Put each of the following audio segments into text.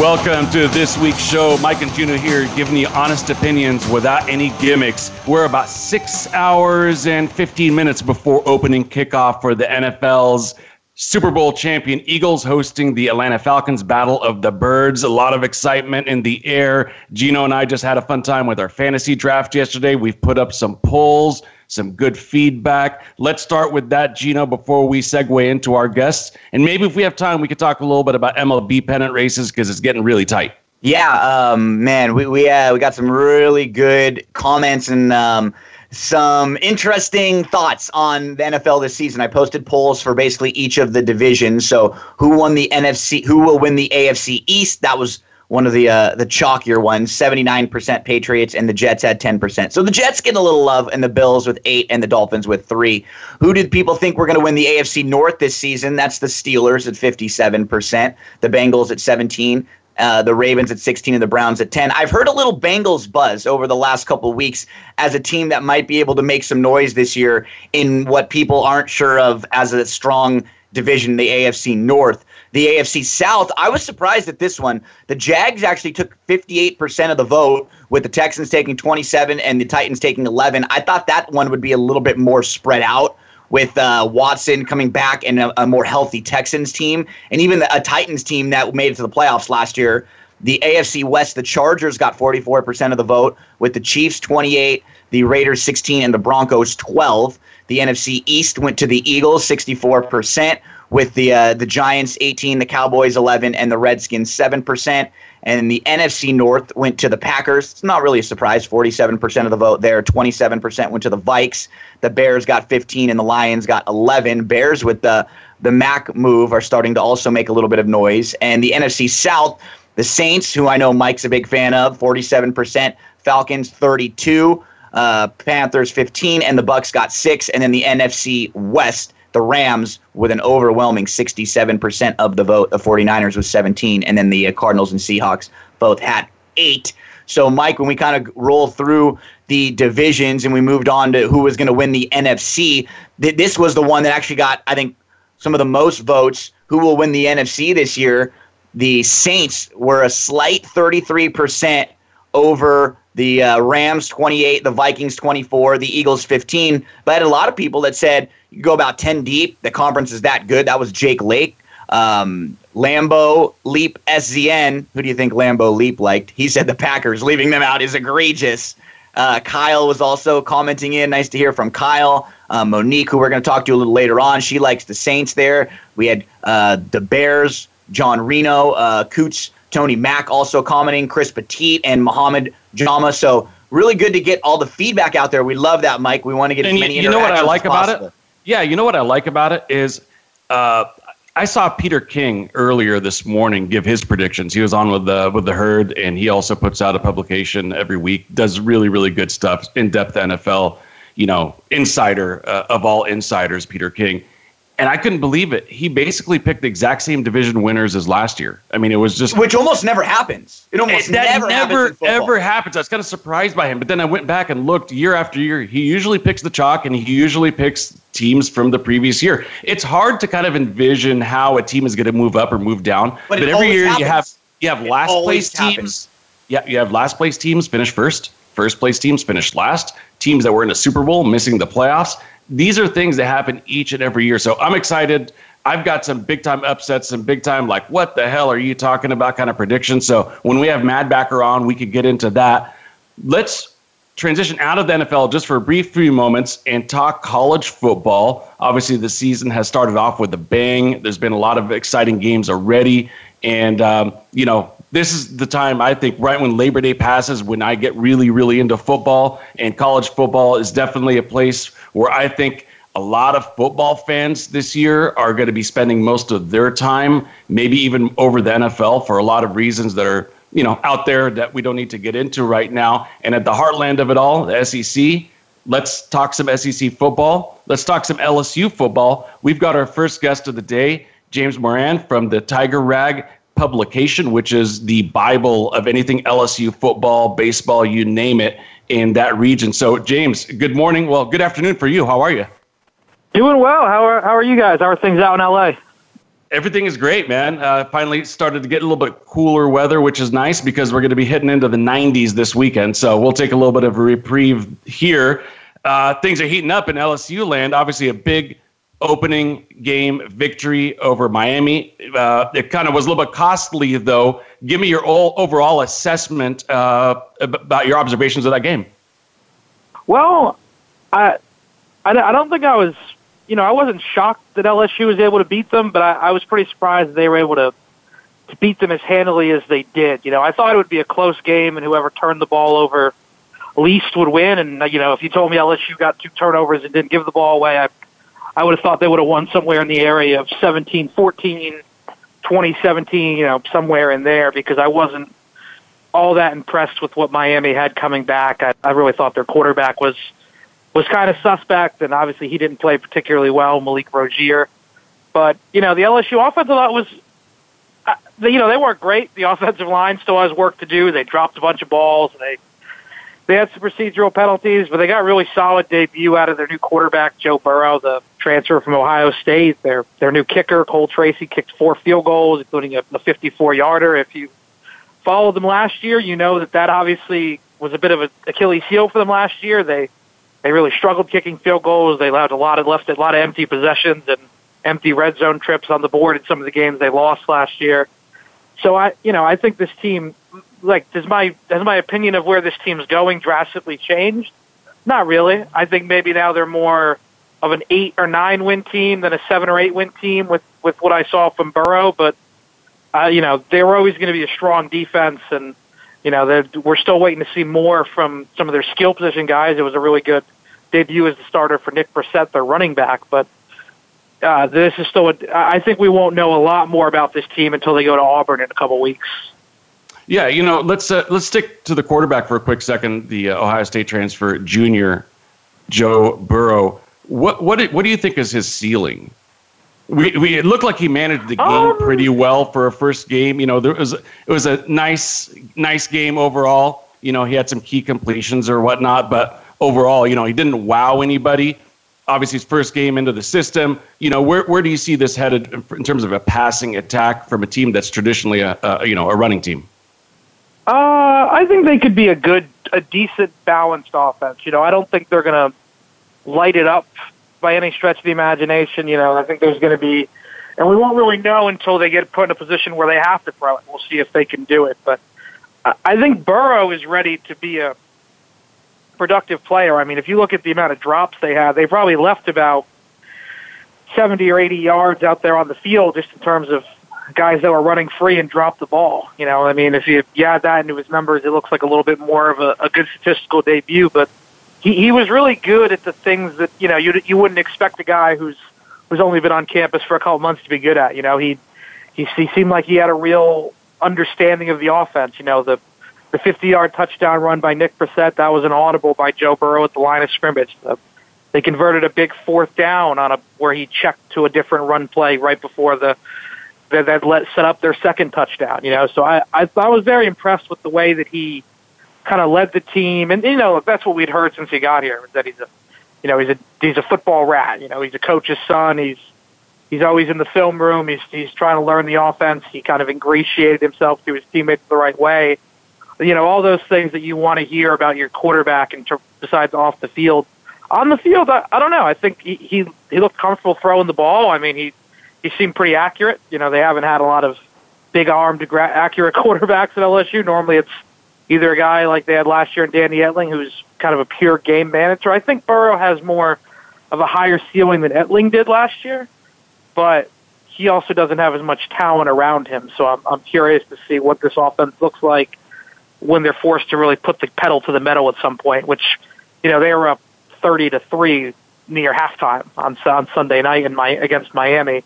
Welcome to this week's show. Mike and Gino here giving you honest opinions without any gimmicks. We're about six hours and 15 minutes before opening kickoff for the NFL's Super Bowl champion Eagles hosting the Atlanta Falcons Battle of the Birds. A lot of excitement in the air. Gino and I just had a fun time with our fantasy draft yesterday. We've put up some polls some good feedback. Let's start with that, Gino, before we segue into our guests. And maybe if we have time, we could talk a little bit about MLB pennant races because it's getting really tight. Yeah, um, man, we we uh, we got some really good comments and um, some interesting thoughts on the NFL this season. I posted polls for basically each of the divisions. So, who won the NFC? Who will win the AFC East? That was one of the uh, the chalkier ones. Seventy nine percent Patriots, and the Jets had ten percent. So the Jets get a little love, and the Bills with eight, and the Dolphins with three. Who did people think were going to win the AFC North this season? That's the Steelers at fifty seven percent, the Bengals at seventeen. Uh, the Ravens at 16 and the Browns at 10. I've heard a little Bengals buzz over the last couple weeks as a team that might be able to make some noise this year in what people aren't sure of as a strong division, the AFC North the AFC South. I was surprised at this one. The Jags actually took 58% of the vote, with the Texans taking 27 and the Titans taking 11. I thought that one would be a little bit more spread out with uh, Watson coming back and a, a, more healthy Texans team, and even a Titans team that made it to the playoffs last year. The AFC West, the Chargers got 44% of the vote, with the Chiefs 28, the Raiders 16, and the Broncos 12. The NFC East went to the Eagles 64%, with the uh, the Giants 18, the Cowboys 11, and the Redskins 7%. And the NFC North went to the Packers. It's not really a surprise. 47% of the vote there. 27% went to the Vikes. The Bears got 15, and the Lions got 11. Bears with the the Mac move are starting to also make a little bit of noise. And the NFC South, the Saints, who I know Mike's a big fan of, 47%. Falcons 32. Uh, Panthers 15, and the Bucs got six. And then the NFC West the Rams with an overwhelming 67% of the vote. The 49ers with 17, and then the uh, Cardinals and Seahawks both had eight. So, Mike, when we kind of roll through the divisions and we moved on to who was going to win the NFC, th- this was the one that actually got, I think, some of the most votes. Who will win the NFC this year? The Saints were a slight 33% over the uh, Rams 28, the Vikings 24, the Eagles 15. But I had a lot of people that said you go about 10 deep. The conference is that good. That was Jake Lake. Um, Lambo Leap SZN. Who do you think Lambo Leap liked? He said the Packers leaving them out is egregious. Uh, Kyle was also commenting in. Nice to hear from Kyle. Uh, Monique, who we're going to talk to a little later on, she likes the Saints there. We had uh, the Bears, John Reno, uh, Coots, Tony Mack also commenting, Chris Petit, and Muhammad Jama. So really good to get all the feedback out there. We love that, Mike. We want to get and as many. You, you know what I like about it? Yeah, you know what I like about it is uh, I saw Peter King earlier this morning give his predictions. He was on with the with the herd, and he also puts out a publication every week. Does really really good stuff, in depth NFL. You know, insider uh, of all insiders, Peter King and I couldn't believe it. He basically picked the exact same division winners as last year. I mean, it was just which almost never happens. It almost never never happens ever happens. I was kind of surprised by him, but then I went back and looked year after year. He usually picks the chalk, and he usually picks teams from the previous year. It's hard to kind of envision how a team is going to move up or move down, but, but every year happens. you have you have last place happens. teams. Yeah, you have last place teams finish first. First place teams finish last. Teams that were in a Super Bowl missing the playoffs these are things that happen each and every year. So I'm excited. I've got some big time upsets, some big time like what the hell are you talking about kind of predictions. So when we have Maddbacker on, we could get into that. Let's transition out of the NFL just for a brief few moments and talk college football. Obviously, the season has started off with a bang. There's been a lot of exciting games already, and um, you know this is the time I think right when Labor Day passes when I get really really into football and college football is definitely a place where I think a lot of football fans this year are going to be spending most of their time, maybe even over the NFL for a lot of reasons that are you know, out there that we don't need to get into right now. And at the heartland of it all, the SEC, let's talk some SEC football. Let's talk some LSU football. We've got our first guest of the day, James Moran from the Tiger Rag publication, which is the Bible of anything LSU football, baseball, you name it, in that region. So, James, good morning. Well, good afternoon for you. How are you? Doing well. How are, how are you guys? How are things out in LA? Everything is great, man. Uh, finally started to get a little bit cooler weather, which is nice because we're going to be hitting into the 90s this weekend. So we'll take a little bit of a reprieve here. Uh, things are heating up in LSU land. Obviously, a big opening game victory over Miami. Uh, it kind of was a little bit costly, though. Give me your all, overall assessment uh, about your observations of that game. Well, I, I, I don't think I was you know, I wasn't shocked that LSU was able to beat them, but I, I was pretty surprised they were able to to beat them as handily as they did. You know, I thought it would be a close game, and whoever turned the ball over least would win. And you know, if you told me LSU got two turnovers and didn't give the ball away, I I would have thought they would have won somewhere in the area of 17-14, 2017, you know, somewhere in there because I wasn't all that impressed with what Miami had coming back. I, I really thought their quarterback was was kind of suspect, and obviously he didn't play particularly well, Malik Rosier. But you know, the LSU offense I thought was, uh, they, you know, they weren't great. The offensive line still has work to do. They dropped a bunch of balls. They they had some procedural penalties, but they got a really solid debut out of their new quarterback, Joe Burrow, the transfer from Ohio State. Their their new kicker, Cole Tracy, kicked four field goals, including a, a 54 yarder. If you followed them last year, you know that that obviously was a bit of an Achilles heel for them last year. They they really struggled kicking field goals. They allowed a lot of left a lot of empty possessions and empty red zone trips on the board in some of the games they lost last year. So I, you know, I think this team, like, does my has my opinion of where this team's going drastically changed? Not really. I think maybe now they're more of an eight or nine win team than a seven or eight win team with with what I saw from Burrow. But uh, you know, they were always going to be a strong defense, and you know, we're still waiting to see more from some of their skill position guys. It was a really good debut as the starter for Nick Brossette, their running back. But uh, this is still. A, I think we won't know a lot more about this team until they go to Auburn in a couple weeks. Yeah, you know, let's uh, let's stick to the quarterback for a quick second. The uh, Ohio State transfer, junior Joe Burrow. What what do, what do you think is his ceiling? We, we it looked like he managed the game um, pretty well for a first game. You know, there was it was a nice nice game overall. You know, he had some key completions or whatnot, but overall, you know, he didn't wow anybody. Obviously, his first game into the system. You know, where where do you see this headed in terms of a passing attack from a team that's traditionally a, a you know a running team? Uh, I think they could be a good, a decent, balanced offense. You know, I don't think they're going to light it up by any stretch of the imagination. You know, I think there's going to be, and we won't really know until they get put in a position where they have to throw it. We'll see if they can do it. But I think Burrow is ready to be a productive player. I mean, if you look at the amount of drops they had, they probably left about 70 or 80 yards out there on the field just in terms of guys that were running free and dropped the ball. You know, I mean, if you, you add that into his numbers, it looks like a little bit more of a, a good statistical debut. But he, he was really good at the things that you know you you wouldn't expect a guy who's who's only been on campus for a couple months to be good at. You know, he he, he seemed like he had a real understanding of the offense. You know, the the 50-yard touchdown run by Nick Brossette, that was an audible by Joe Burrow at the line of scrimmage. The, they converted a big fourth down on a where he checked to a different run play right before the that, that let set up their second touchdown. You know, so I, I I was very impressed with the way that he kind of led the team, and you know that's what we'd heard since he got here that he's a you know he's a he's a football rat. You know, he's a coach's son. He's he's always in the film room. He's he's trying to learn the offense. He kind of ingratiated himself to his teammates the right way you know, all those things that you want to hear about your quarterback and to, besides off the field. On the field, I, I don't know. I think he, he he looked comfortable throwing the ball. I mean, he he seemed pretty accurate. You know, they haven't had a lot of big armed, accurate quarterbacks at LSU. Normally, it's either a guy like they had last year in Danny Etling, who's kind of a pure game manager. I think Burrow has more of a higher ceiling than Etling did last year, but he also doesn't have as much talent around him. So I'm I'm curious to see what this offense looks like when they're forced to really put the pedal to the metal at some point, which, you know, they were up 30 to 3 near halftime on, on Sunday night in my, against Miami.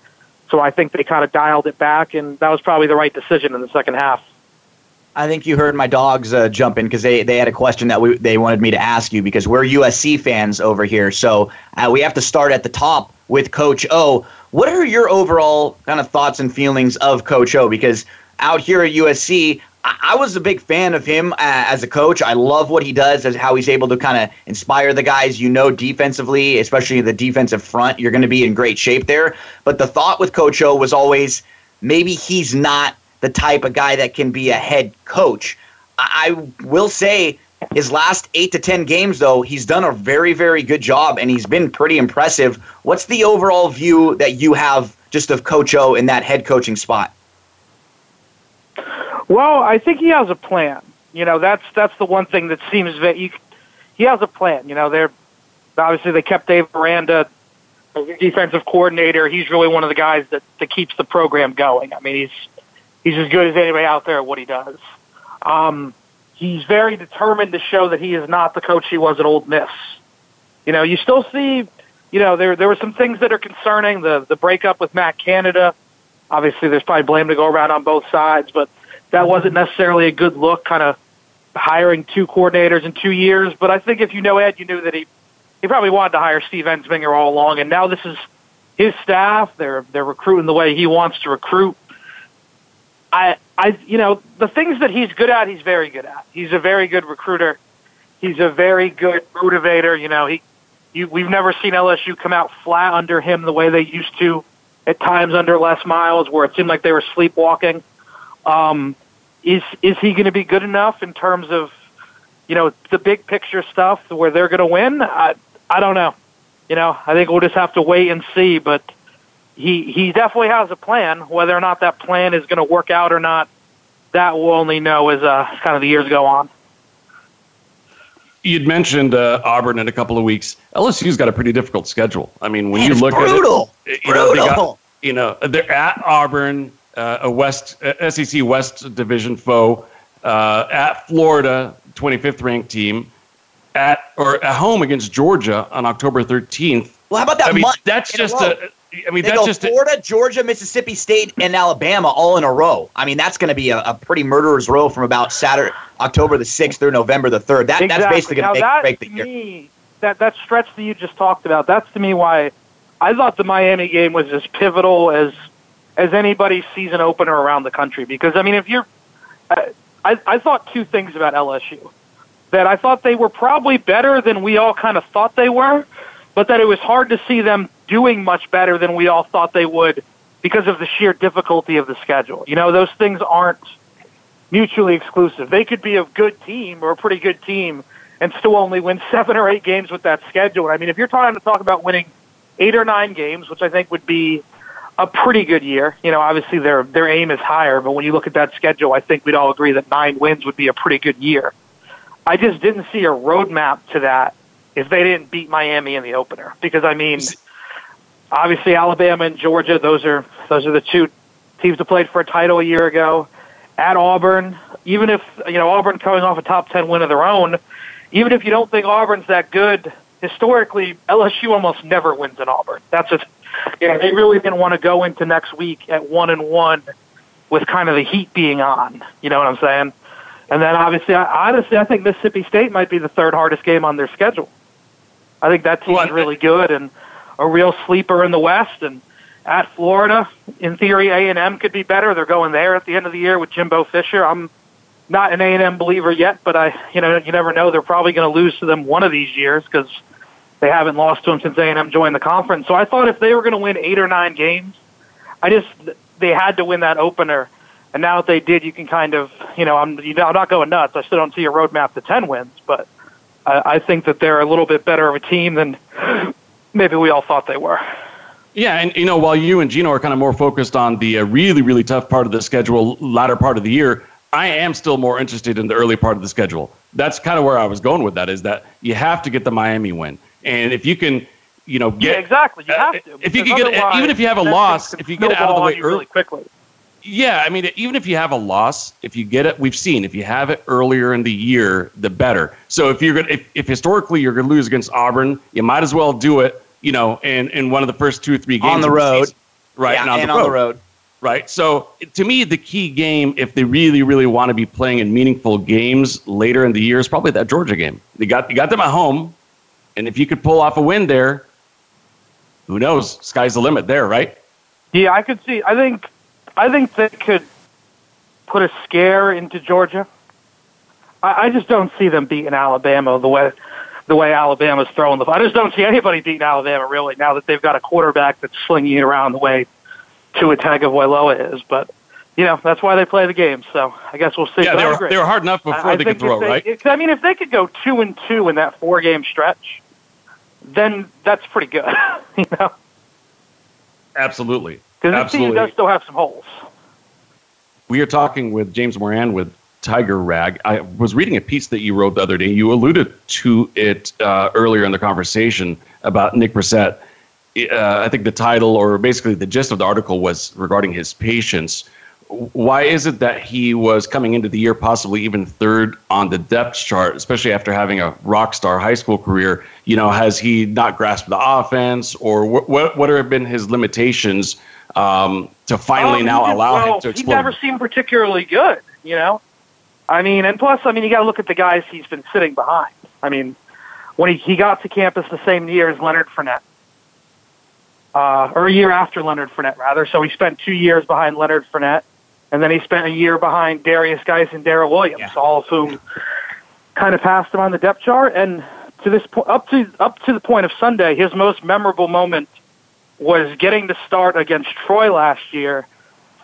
So I think they kind of dialed it back, and that was probably the right decision in the second half. I think you heard my dogs uh, jump in because they, they had a question that we, they wanted me to ask you because we're USC fans over here. So uh, we have to start at the top with Coach O. What are your overall kind of thoughts and feelings of Coach O? Because out here at USC, I, I was a big fan of him uh, as a coach. I love what he does, as how he's able to kind of inspire the guys. You know, defensively, especially the defensive front, you're going to be in great shape there. But the thought with Coach O was always maybe he's not the type of guy that can be a head coach. I will say his last eight to 10 games, though, he's done a very, very good job and he's been pretty impressive. What's the overall view that you have just of Coach O in that head coaching spot? Well, I think he has a plan. You know, that's that's the one thing that seems that he, he has a plan. You know, they're obviously they kept Dave Aranda as defensive coordinator. He's really one of the guys that, that keeps the program going. I mean, he's he's as good as anybody out there at what he does. Um, he's very determined to show that he is not the coach he was at Ole Miss. You know, you still see, you know, there there were some things that are concerning. The the breakup with Matt Canada. Obviously, there's probably blame to go around on both sides, but that wasn't necessarily a good look. Kind of hiring two coordinators in two years. But I think if you know Ed, you knew that he he probably wanted to hire Steve Ensminger all along, and now this is his staff. They're they're recruiting the way he wants to recruit. I, I, you know, the things that he's good at, he's very good at. He's a very good recruiter. He's a very good motivator. You know, he, you, we've never seen LSU come out flat under him the way they used to at times under Les Miles, where it seemed like they were sleepwalking. Um, is is he going to be good enough in terms of, you know, the big picture stuff where they're going to win? I I don't know. You know, I think we'll just have to wait and see. But he he definitely has a plan. Whether or not that plan is going to work out or not, that we'll only know as uh, kind of the years go on. You'd mentioned uh, Auburn in a couple of weeks. LSU's got a pretty difficult schedule. I mean, when Man, you look brutal. at it, you know, brutal. Got, you know, they're at Auburn, uh, a West uh, SEC West division foe, uh, at Florida, 25th ranked team, at or at home against Georgia on October 13th. Well, how about that? I mean, that's just a I mean, they that's go just Florida, Georgia, Mississippi State, and Alabama all in a row. I mean, that's going to be a, a, pretty murderer's row from about Saturday, October the sixth through November the third. That, exactly. That's basically going to make break the year. that that stretch that you just talked about. That's to me why I thought the Miami game was as pivotal as as anybody's season opener around the country. Because I mean, if you're, I, I, I thought two things about LSU. That I thought they were probably better than we all kind of thought they were, but that it was hard to see them doing much better than we all thought they would because of the sheer difficulty of the schedule. You know, those things aren't mutually exclusive. They could be a good team or a pretty good team and still only win seven or eight games with that schedule. I mean, if you're trying to talk about winning eight or nine games, which I think would be a pretty good year, you know, obviously their their aim is higher, but when you look at that schedule, I think we'd all agree that nine wins would be a pretty good year. I just didn't see a roadmap to that if they didn't beat Miami in the opener. Because I mean, obviously Alabama and Georgia, those are those are the two teams that played for a title a year ago. At Auburn, even if you know Auburn coming off a top ten win of their own, even if you don't think Auburn's that good, historically LSU almost never wins in Auburn. That's a you know they really didn't want to go into next week at one and one with kind of the heat being on. You know what I'm saying? And then obviously, I, honestly, I think Mississippi State might be the third hardest game on their schedule. I think that team well, really good and a real sleeper in the West. And at Florida, in theory, A and M could be better. They're going there at the end of the year with Jimbo Fisher. I'm not an A and M believer yet, but I, you know, you never know. They're probably going to lose to them one of these years because they haven't lost to them since A and M joined the conference. So I thought if they were going to win eight or nine games, I just they had to win that opener. And now that they did, you can kind of, you know, I'm, you know, I'm not going nuts. I still don't see a roadmap to ten wins, but I, I think that they're a little bit better of a team than maybe we all thought they were. Yeah, and you know, while you and Gino are kind of more focused on the uh, really, really tough part of the schedule, latter part of the year, I am still more interested in the early part of the schedule. That's kind of where I was going with that. Is that you have to get the Miami win, and if you can, you know, get yeah, exactly, you have to. Uh, if you can get, even if you have a loss, if you get out of the way early, really quickly. Yeah, I mean, even if you have a loss, if you get it, we've seen if you have it earlier in the year, the better. So if you're going, if, if historically you're going to lose against Auburn, you might as well do it, you know, in in one of the first two or three games on the road, right? Yeah, and on, and the, on road. the road. right? So to me, the key game, if they really, really want to be playing in meaningful games later in the year, is probably that Georgia game. They got you got them at home, and if you could pull off a win there, who knows? Sky's the limit there, right? Yeah, I could see. I think, I think they could put a scare into Georgia. I, I just don't see them beating Alabama the way the way Alabama's throwing the. ball. I just don't see anybody beating Alabama really now that they've got a quarterback that's slinging it around the way Tua Tagovailoa is. But you know that's why they play the game. So I guess we'll see. Yeah, they were, they were hard enough before I, they could throw, they, right? I mean, if they could go two and two in that four game stretch, then that's pretty good. you know. Absolutely. Because this team does still have some holes. We are talking with James Moran with Tiger Rag. I was reading a piece that you wrote the other day. You alluded to it uh, earlier in the conversation about Nick Brossette. Uh, I think the title, or basically the gist of the article, was regarding his patience. Why is it that he was coming into the year possibly even third on the depth chart, especially after having a rock star high school career? You know, has he not grasped the offense, or what? What, what have been his limitations um, to finally um, now allow well, him to explode? He never seemed particularly good. You know, I mean, and plus, I mean, you got to look at the guys he's been sitting behind. I mean, when he, he got to campus the same year as Leonard Fournette, uh, or a year after Leonard Fournette, rather. So he spent two years behind Leonard Fournette, and then he spent a year behind Derrius Guice and Darrel Williams, yeah. all of whom kind of passed him on the depth chart. And to this point, up to up to the point of Sunday, his most memorable moment was getting to start against Troy last year,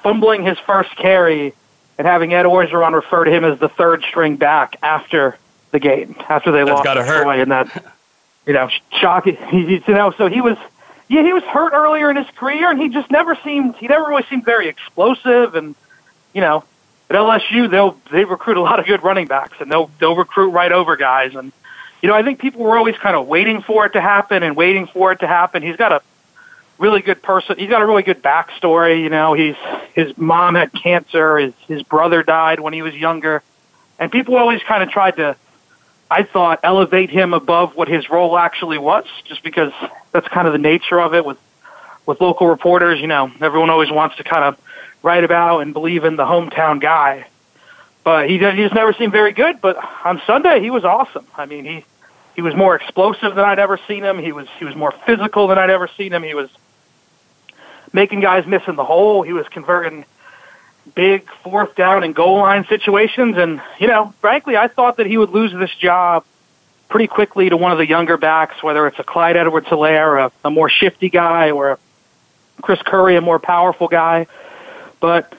fumbling his first carry and having Ed Orgeron refer to him as the third string back after the game, after they That's lost gotta hurt. and that, you know, shocking. You know, so he was, yeah, he was hurt earlier in his career, and he just never seemed, he never really seemed very explosive, and you know, at LSU they'll they recruit a lot of good running backs, and they'll they'll recruit right over guys, and you know, I think people were always kind of waiting for it to happen and waiting for it to happen. He's got a really good person. He's got a really good backstory. You know, he's his mom had cancer. His his brother died when he was younger, and people always kind of tried to, I thought, elevate him above what his role actually was, just because that's kind of the nature of it with with local reporters. You know, everyone always wants to kind of write about and believe in the hometown guy, but he he just never seemed very good. But on Sunday, he was awesome. I mean, he. He was more explosive than I'd ever seen him. He was he was more physical than I'd ever seen him. He was making guys miss in the hole. He was converting big fourth down and goal line situations. And, you know, frankly, I thought that he would lose this job pretty quickly to one of the younger backs, whether it's a Clyde Edwards Helaire, a, a more shifty guy, or a Chris Curry, a more powerful guy. But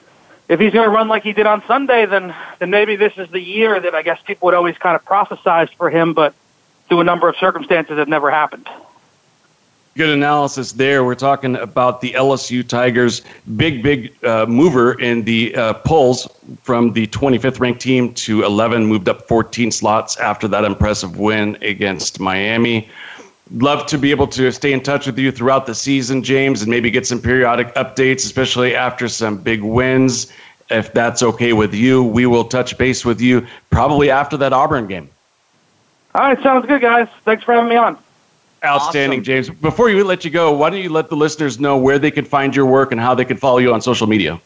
if he's going to run like he did on Sunday, then then maybe this is the year that I guess people would always kind of prophesize for him, but through a number of circumstances, it never happened. Good analysis there. We're talking about the LSU Tigers' big, big uh, mover in the uh, polls from the 25th ranked team to 11, moved up 14 slots after that impressive win against Miami. Love to be able to stay in touch with you throughout the season, James, and maybe get some periodic updates, especially after some big wins. If that's okay with you, we will touch base with you probably after that Auburn game. All right, sounds good, guys. Thanks for having me on. Outstanding, awesome. James. Before you let you go, why don't you let the listeners know where they can find your work and how they can follow you on social media?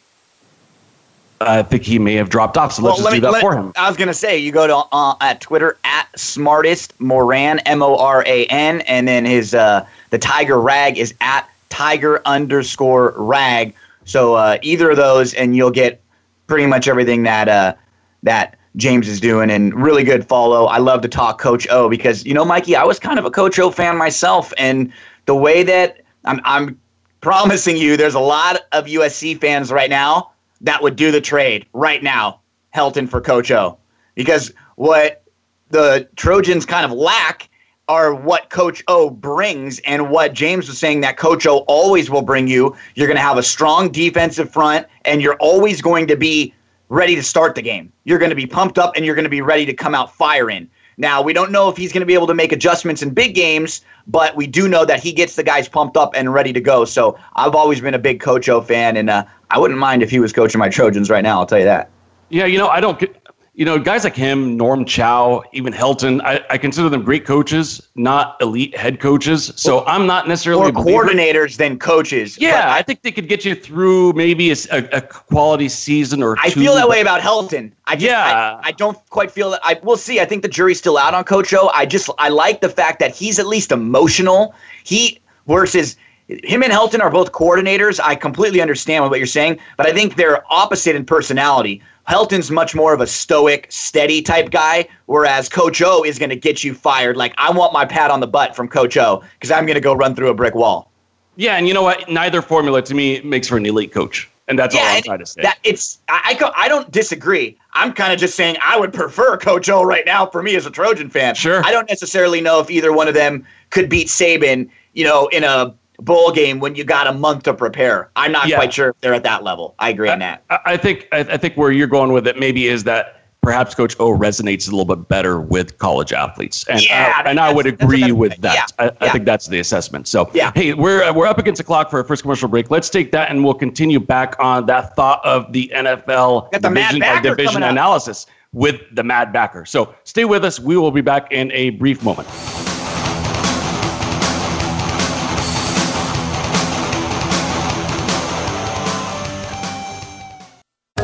I think he may have dropped off, so let's just let do that let, for him. I was going to say, you go to uh, at Twitter at smartest Moran M O R A N, and then his uh, the Tiger Rag is at Tiger underscore Rag. So uh, either of those, and you'll get pretty much everything that uh, that James is doing and really good follow. I love to talk Coach O because you know, Mikey, I was kind of a Coach O fan myself, and the way that I'm, I'm promising you, there's a lot of USC fans right now that would do the trade right now, Helton for Coach O, because what the Trojans kind of lack are what Coach O brings, and what James was saying that Coach O always will bring you. You're going to have a strong defensive front, and you're always going to be ready to start the game. You're going to be pumped up and you're going to be ready to come out firing. Now, we don't know if he's going to be able to make adjustments in big games, but we do know that he gets the guys pumped up and ready to go. So I've always been a big Coach O fan, and uh, I wouldn't mind if he was coaching my Trojans right now. I'll tell you that. Yeah, you know, I don't. You know, guys like him, Norm Chow, even Helton, I, I consider them great coaches, not elite head coaches. So I'm not necessarily more coordinators than coaches. Yeah, I think they could get you through maybe a, a quality season or. I two, feel that way about Helton. I just, yeah, I, I, don't quite feel that. I we'll see. I think the jury's still out on Coach O. I just I like the fact that he's at least emotional. He versus him and Helton are both coordinators. I completely understand what you're saying, but I think they're opposite in personality. Helton's much more of a stoic, steady type guy, whereas Coach O is going to get you fired. Like, I want my pat on the butt from Coach O because I'm going to go run through a brick wall. Yeah, and you know what? Neither formula to me makes for an elite coach. And that's yeah, all I'm trying to say. That it's I, I, I don't disagree. I'm kind of just saying I would prefer Coach O right now for me as a Trojan fan. Sure. I don't necessarily know if either one of them could beat Saban, you know, in a bowl game when you got a month to prepare. I'm not yeah. quite sure if they're at that level. I agree I, on that. I think I think where you're going with it maybe is that perhaps Coach O resonates a little bit better with college athletes, and yeah, I, and I would agree with that. Yeah, I, I, think that's the assessment. So yeah. hey, we're we're up against the clock for our first commercial break. Let's take that, and we'll continue back on that thought of the NFL the division uh, by division analysis with the Maddbacker. So stay with us. We will be back in a brief moment.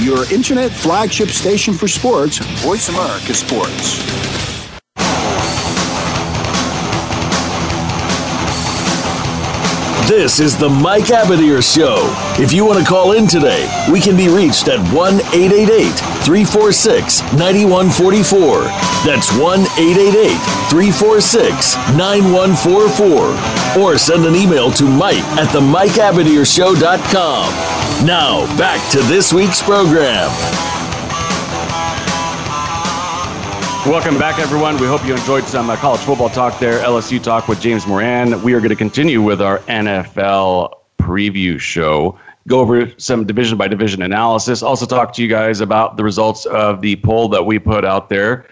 Your internet flagship station for sports, Voice America Sports. This is the Mike Abadir Show. If you want to call in today, we can be reached at 1 888 346 9144. That's 1 888 346 9144. Or send an email to Mike at the MikeAbadirshow.com. Now, back to this week's program. Welcome back, everyone. We hope you enjoyed some uh, college football talk there, LSU talk with James Moran. We are going to continue with our NFL preview show, go over some division by division analysis, also talk to you guys about the results of the poll that we put out there.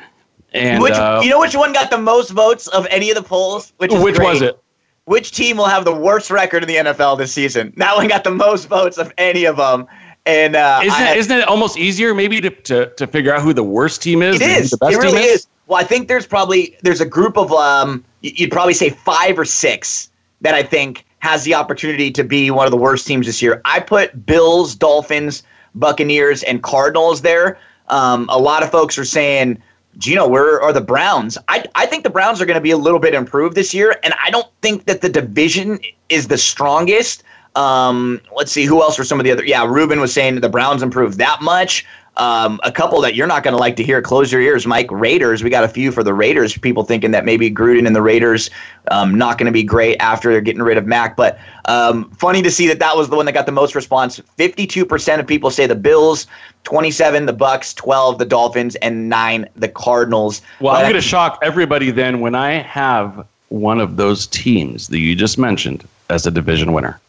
And which, uh, you know which one got the most votes of any of the polls? Which, which was it? Which team will have the worst record in the NFL this season? That one got the most votes of any of them. And uh, isn't, it, isn't it almost easier maybe to, to, to figure out who the worst team is? It is. The best it really team is? is. Well, I think there's probably there's a group of um you'd probably say five or six that I think has the opportunity to be one of the worst teams this year. I put Bills, Dolphins, Buccaneers, and Cardinals there. Um, a lot of folks are saying, Gino, where are the Browns? I, I think the Browns are going to be a little bit improved this year, and I don't think that the division is the strongest. Um, let's see, who else were some of the other? Yeah, Ruben was saying the Browns improved that much. Um, a couple that you're not going to like to hear. Close your ears, Mike. Raiders. We got a few for the Raiders. People thinking that maybe Gruden and the Raiders um, not going to be great after they're getting rid of Mac. But um, funny to see that that was the one that got the most response. 52% of people say the Bills, 27 the Bucs, 12 the Dolphins, and nine the Cardinals. Well, but I'm going to shock everybody then when I have one of those teams that you just mentioned as a division winner.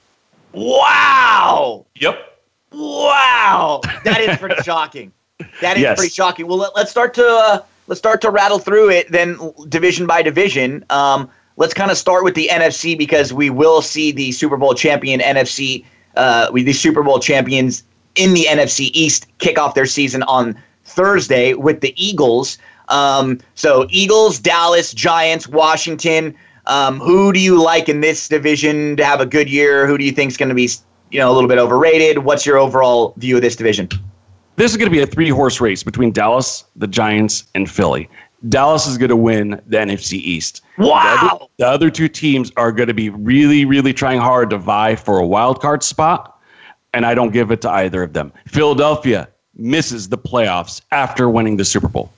Wow. Yep. Wow, that is pretty shocking. That is yes. pretty shocking. Well, let, us start to uh, let's start to rattle through it then division by division. Um, let's kind of start with the NFC because we will see the Super Bowl champion NFC, uh, the Super Bowl champions in the NFC East kick off their season on Thursday with the Eagles. Um, so Eagles, Dallas, Giants, Washington. Um, who do you like in this division to have a good year? Who do you think is going to be, you know, a little bit overrated? What's your overall view of this division? This is going to be a three horse race between Dallas, the Giants, and Philly. Dallas is going to win the NFC East. Wow. The other, the other two teams are going to be really, really trying hard to vie for a wild card spot, and I don't give it to either of them. Philadelphia misses the playoffs after winning the Super Bowl.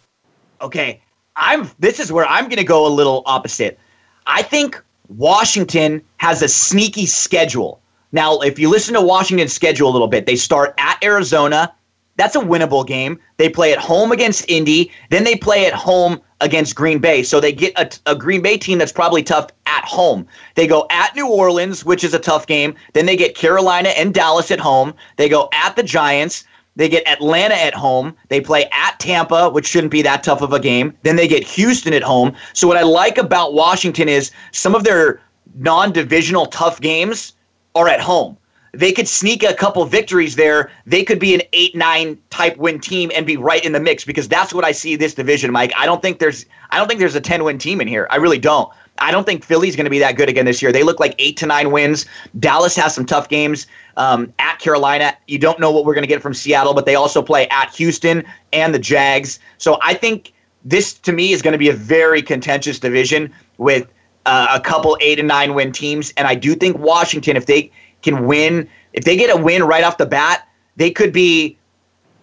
Okay, I'm. This is where I'm going to go a little opposite. I think Washington has a sneaky schedule. Now, if you listen to Washington's schedule a little bit, they start at Arizona. That's a winnable game. They play at home against Indy. Then they play at home against Green Bay. So they get a, a, Green Bay team that's probably tough at home. They go at New Orleans, which is a tough game. Then they get Carolina and Dallas at home. They go at the Giants. They get Atlanta at home. They play at Tampa, which shouldn't be that tough of a game. Then they get Houston at home. So what I like about Washington is some of their non-divisional tough games are at home. They could sneak a couple victories there. They could be an 8-9 type win team and be right in the mix because that's what I see this division, Mike. I don't think there's I don't think there's a 10 win team in here. I really don't. I don't think Philly's going to be that good again this year. They look like eight to nine wins. Dallas has some tough games um, at Carolina. You don't know what we're going to get from Seattle, but they also play at Houston and the Jags. So I think this, to me, is going to be a very contentious division with uh, a couple eight and nine win teams. And I do think Washington, if they can win, if they get a win right off the bat, they could be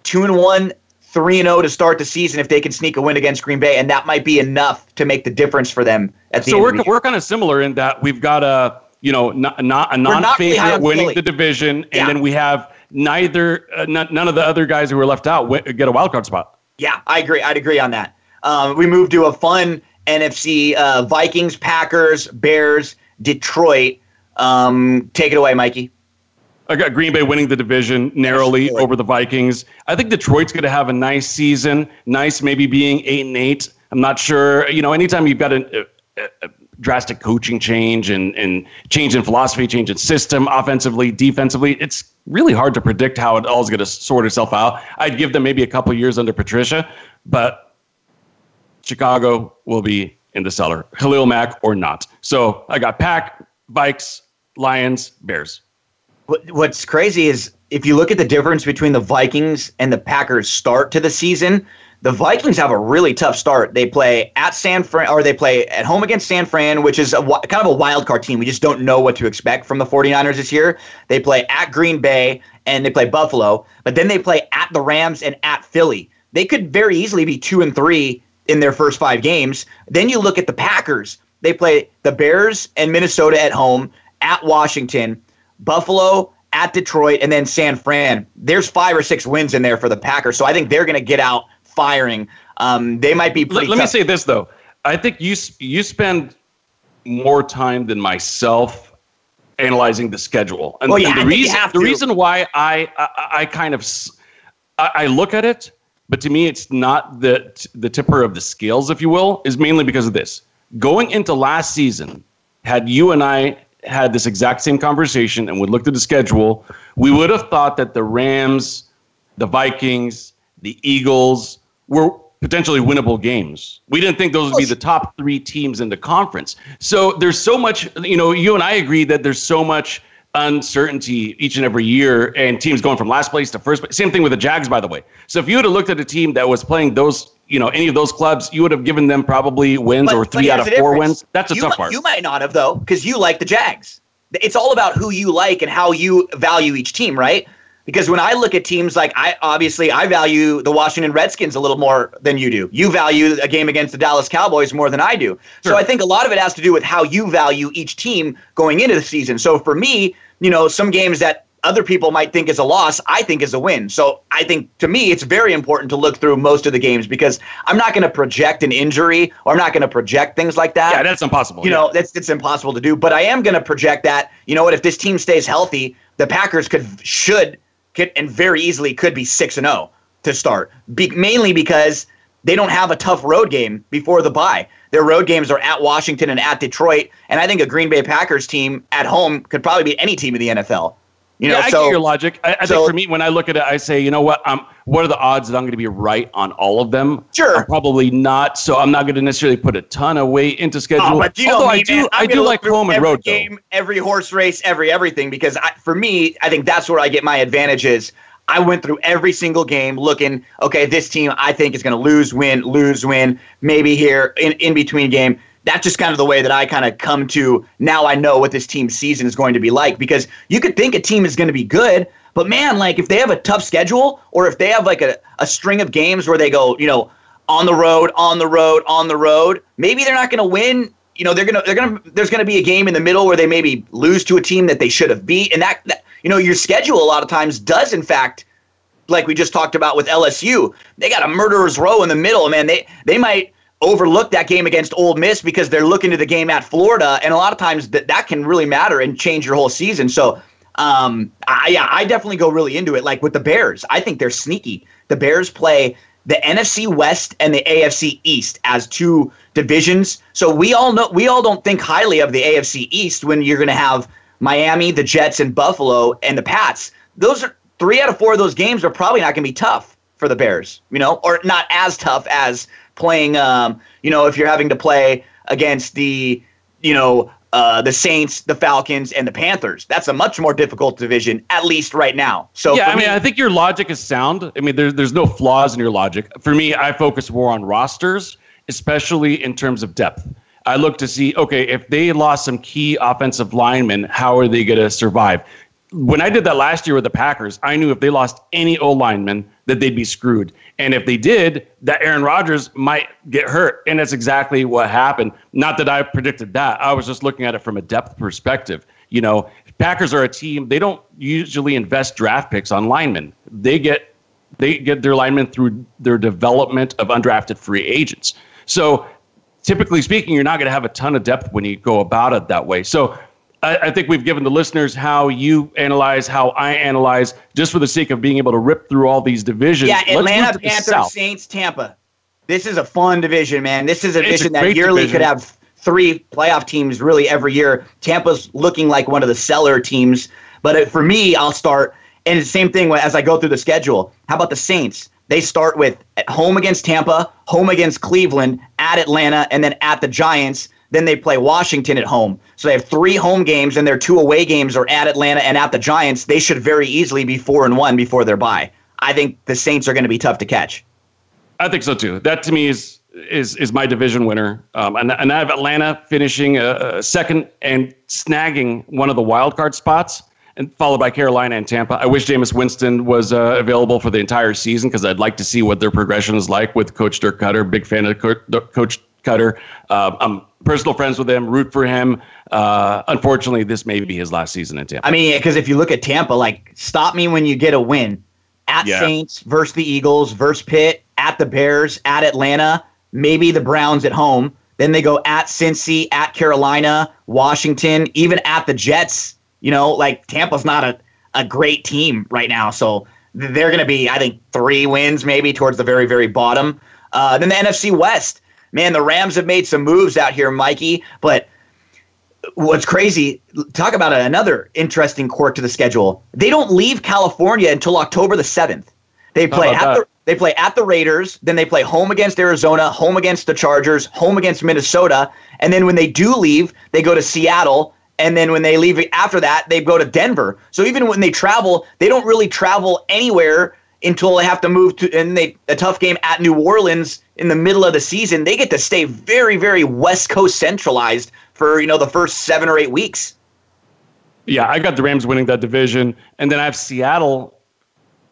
two and one three and zero oh to start the season if they can sneak a win against Green Bay, and that might be enough to make the difference for them at the so end. we're of the we're kind of similar in that we've got a you know not, not a non-favorite winning Philly. the division, and yeah. then we have neither uh, n- none of the other guys who were left out w- get a wild card spot. Yeah, I agree. I'd agree on that. Um, we move to a fun NFC: uh, Vikings, Packers, Bears, Detroit. Um, take it away, Mikey. I got Green Bay winning the division narrowly over the Vikings. I think Detroit's going to have a nice season. Nice, maybe being eight and eight. I'm not sure. You know, anytime you've got a, a, a drastic coaching change and, and change in philosophy, change in system, offensively, defensively, it's really hard to predict how it all is going to sort itself out. I'd give them maybe a couple years under Patricia, but Chicago will be in the cellar, Khalil Mack or not. So I got Pack, Vikes, Lions, Bears. What's crazy is if you look at the difference between the Vikings and the Packers' start to the season, the Vikings have a really tough start. They play at San Fran, or they play at home against San Fran, which is a, kind of a wild card team. We just don't know what to expect from the 49ers this year. They play at Green Bay and they play Buffalo, but then they play at the Rams and at Philly. They could very easily be two and three in their first five games. Then you look at the Packers. They play the Bears and Minnesota at home, at Washington, Buffalo, at Detroit, and then San Fran. There's five or six wins in there for the Packers, so I think they're going to get out firing. Um, they might be. Let, let me say this though. I think you you spend more time than myself analyzing the schedule, and, oh, yeah, and the reason the reason why I, I, I kind of I, I look at it, but to me it's not the the tipper of the scales, if you will, is mainly because of this. Going into last season, had you and I had this exact same conversation and would look at the schedule, we would have thought that the Rams, the Vikings, the Eagles were potentially winnable games. We didn't think those would be the top three teams in the conference. So there's so much, you know, you and I agree that there's so much uncertainty each and every year and teams going from last place to first place. Same thing with the Jags, by the way. So if you would have looked at a team that was playing those, you know, any of those clubs, you would have given them probably wins but, or three out of four wins. That's a you tough part. You might not have though, because you like the Jags. It's all about who you like and how you value each team, right? Because when I look at teams like I obviously I value the Washington Redskins a little more than you do. You value a game against the Dallas Cowboys more than I do. Sure. So I think a lot of it has to do with how you value each team going into the season. So for me, you know, some games that other people might think is a loss, I think is a win. So I think to me, it's very important to look through most of the games because I'm not going to project an injury or I'm not going to project things like that. Yeah, that's impossible. You yeah. know, that's it's impossible to do. But I am going to project that. You know what? If this team stays healthy, the Packers could should could and very easily could be six and zero oh to start. Be, mainly because they don't have a tough road game before the bye. Their road games are at Washington and at Detroit, and I think a Green Bay Packers team at home could probably beat any team in the NFL. You know, yeah, I so get your logic. I, I so- think for me, when I look at it, I say, you know what? Um, what are the odds that I'm going to be right on all of them? Sure. I'm probably not. So I'm not going to necessarily put a ton of weight into schedule. Oh, but you know me, I do. I'm do like home and road though. game, every horse race, every everything. Because I, for me, I think that's where I get my advantages. I went through every single game looking, okay, this team I think is going to lose, win, lose, win. Maybe here in in between game. That's just kind of the way that I kind of come to. Now I know what this team's season is going to be like because you could think a team is going to be good, but man, like if they have a tough schedule or if they have like a, a string of games where they go, you know, on the road, on the road, on the road. Maybe they're not going to win. You know, they're gonna they're gonna there's gonna be a game in the middle where they maybe lose to a team that they should have beat, and that, that you know your schedule a lot of times does in fact, like we just talked about with LSU, they got a murderer's row in the middle. Man, they they might overlook that game against Ole Miss because they're looking to the game at Florida, and a lot of times that that can really matter and change your whole season. So. Um, I, yeah, I definitely go really into it. Like with the Bears, I think they're sneaky. The Bears play the NFC West and the AFC East as two divisions. So we all know we all don't think highly of the AFC East when you're going to have Miami, the Jets, and Buffalo and the Pats. Those are three out of four of those games are probably not going to be tough for the Bears, you know, or not as tough as playing. Um, you know, if you're having to play against the, you know, uh, the Saints, the Falcons, and the Panthers. That's a much more difficult division, at least right now. So yeah, for I mean, me- I think your logic is sound. I mean, there's there's no flaws in your logic. For me, I focus more on rosters, especially in terms of depth. I look to see, okay, if they lost some key offensive linemen, how are they going to survive? When I did that last year with the Packers, I knew if they lost any O linemen that they'd be screwed. And if they did, that Aaron Rodgers might get hurt. And that's exactly what happened. Not that I predicted that. I was just looking at it from a depth perspective. You know, Packers are a team, they don't usually invest draft picks on linemen. They get they get their linemen through their development of undrafted free agents. So typically speaking, you're not going to have a ton of depth when you go about it that way. So I, I think we've given the listeners how you analyze, how I analyze, just for the sake of being able to rip through all these divisions. Yeah, Atlanta Panthers, Saints, Tampa. This is a fun division, man. This is a division that yearly division. could have three playoff teams really every year. Tampa's looking like one of the cellar teams. But uh, for me, I'll start, and it's the same thing as I go through the schedule. How about the Saints? They start with at home against Tampa, home against Cleveland, at Atlanta, and then at the Giants. Then they play Washington at home. So they have three home games, and their two away games are at Atlanta and at the Giants. They should very easily be four and one before their bye. I think the Saints are going to be tough to catch. I think so too. That to me is is is my division winner, um, and and I have Atlanta finishing uh, second and snagging one of the wild card spots, and followed by Carolina and Tampa. I wish Jameis Winston was uh, available for the entire season because I'd like to see what their progression is like with Coach Dirk Koetter. Big fan of Co- Coach Koetter. Uh, I'm personal friends with him. Root for him. Uh, unfortunately, this may be his last season in Tampa. I mean, because if you look at Tampa, like stop me when you get a win at Yeah. Saints versus the Eagles versus Pitt at the Bears at Atlanta, maybe the Browns at home. Then they go at Cincy, at Carolina, Washington, even at the Jets. You know, like Tampa's not a, a great team right now, so they're going to be, I think, three wins maybe towards the very, very bottom. Uh, then the NFC West, man, the Rams have made some moves out here, Mikey, but what's crazy talk about another interesting quirk to the schedule. They don't leave california until october the 7th they play at that? the they play at the raiders then they play home against arizona home against the chargers home against minnesota and then when they do leave they go to seattle and then when they leave after that they go to denver. So even when they travel they don't really travel anywhere until they have to move to and they a tough game at New Orleans in the middle of the season. They get to stay very very West Coast centralized for you know the first 7 or 8 weeks. yeah, I got the Rams winning that division, and then I have Seattle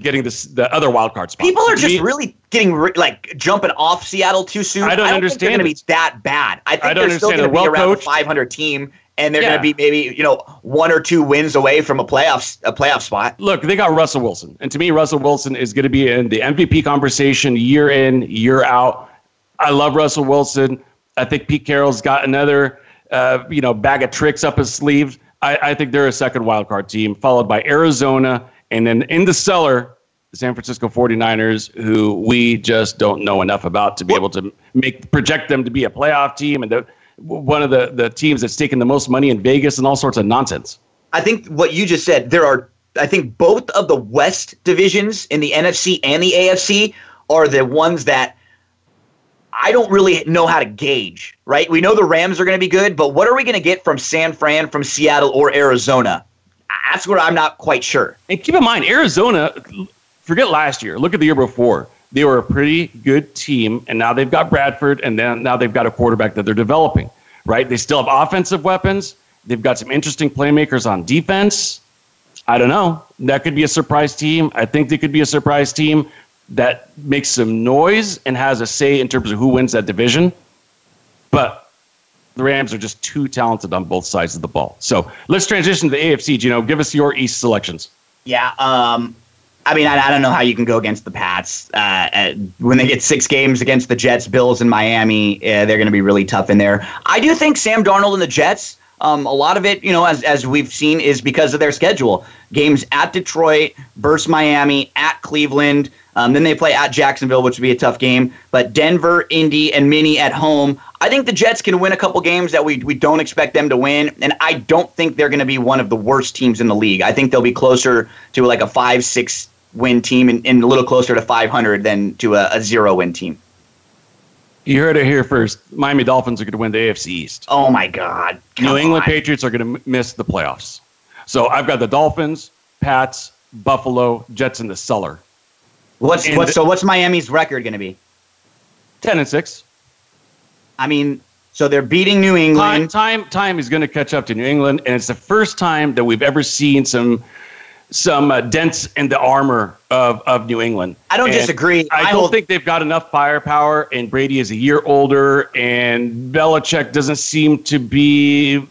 getting this the other wild card spot. People are just me- really getting like jumping off Seattle too soon. I don't think they're understand going to be that bad. I think I don't they're still going to be around a 500 team and they're Yeah. going to be maybe, you know, one or two wins away from a playoff a playoff spot. look, they got Russell Wilson. And to me, Russell Wilson is going to be in the MVP conversation year in, year out. I love Russell Wilson. I think Pete Carroll's got another, uh, you know, bag of tricks up his sleeve. I, I think they're a second wild card team, followed by Arizona. And then in the cellar, the San Francisco 49ers, who we just don't know enough about to be able to make project them to be a playoff team and the, one of the, the teams that's taken the most money in Vegas and all sorts of nonsense. I think what you just said, there are I think both of the West divisions in the NFC and the AFC are the ones that I don't really know how to gauge, right? We know the Rams are going to be good, but what are we going to get from San Fran, from Seattle, or Arizona? That's where I'm not quite sure. And keep in mind, Arizona, forget last year, look at the year before. They were a pretty good team, and now they've got Bradford, and then now they've got a quarterback that they're developing, right? They still have offensive weapons. They've got some interesting playmakers on defense. I don't know. That could be a surprise team. I think they could be a surprise team that makes some noise and has a say in terms of who wins that division. But the Rams are just too talented on both sides of the ball. So let's transition to the AFC. Gino, give us your East selections. Yeah. Um, I mean, I, I, don't know how you can go against the Pats. Uh, uh, when they get six games against the Jets, Bills, and Miami, uh, they're going to be really tough in there. I do think Sam Darnold and the Jets um, a lot of it, you know, as, as we've seen, is because of their schedule. Games at Detroit, versus Miami, at Cleveland. Um, then they play at Jacksonville, which would be a tough game. But Denver, Indy, and Mini at home. I think the Jets can win a couple games that we, we don't expect them to win. And I don't think they're going to be one of the worst teams in the league. I think they'll be closer to like a 5 6 win team and, and a little closer to 500 than to a, a zero win team. You heard it here first. Miami Dolphins are going to win the AFC East. Oh my God! Come New England on. Patriots are going to miss the playoffs. So I've got the Dolphins, Pats, Buffalo, Jets in the cellar. What's what's so? What's Miami's record going to be? Ten and six. I mean, so they're beating New England. Time time, time is going to catch up to New England, and it's the first time that we've ever seen some some uh, dents in the armor of, of New England. I don't and disagree. I, I don't hold- think they've got enough firepower, and Brady is a year older, and Belichick doesn't seem to be